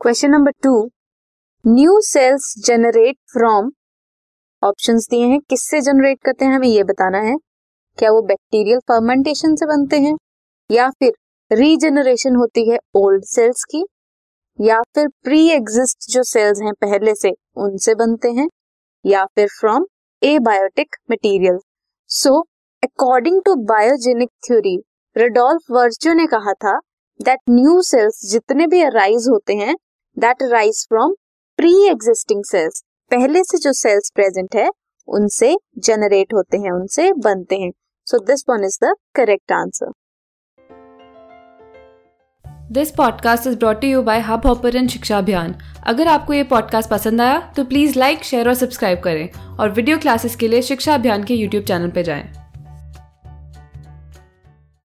Question number two new cells generate from options दिए हैं। किससे जनरेट करते हैं? हमें ये बताना है। क्या वो बैक्टीरियल फर्मेंटेशन से बनते हैं? या फिर रीजनरेशन होती है ओल्ड सेल्स की? या फिर प्री एग्जिस्ट जो सेल्स हैं पहले से, उनसे बनते हैं? या फिर from abiotic material so according to biogenic theory Rudolf Virchow ने कहा था दैट न्यू सेल्स जितने भी अराइज होते हैं that arise from pre existing cells पहले से जो सेल्स प्रेजेंट है, उनसे जनरेट होते हैं, उनसे बनते हैं। So this one is the correct answer this podcast is brought you by Hubhopper शिक्षा अभियान अगर आपको ये पॉडकास्ट पसंद आया तो प्लीज़ लाइक शेयर और सब्सक्राइब करें। और वीडियो क्लासेस के लिए शिक्षा अभियान के यूट्यूब चैनल पर जाएँ।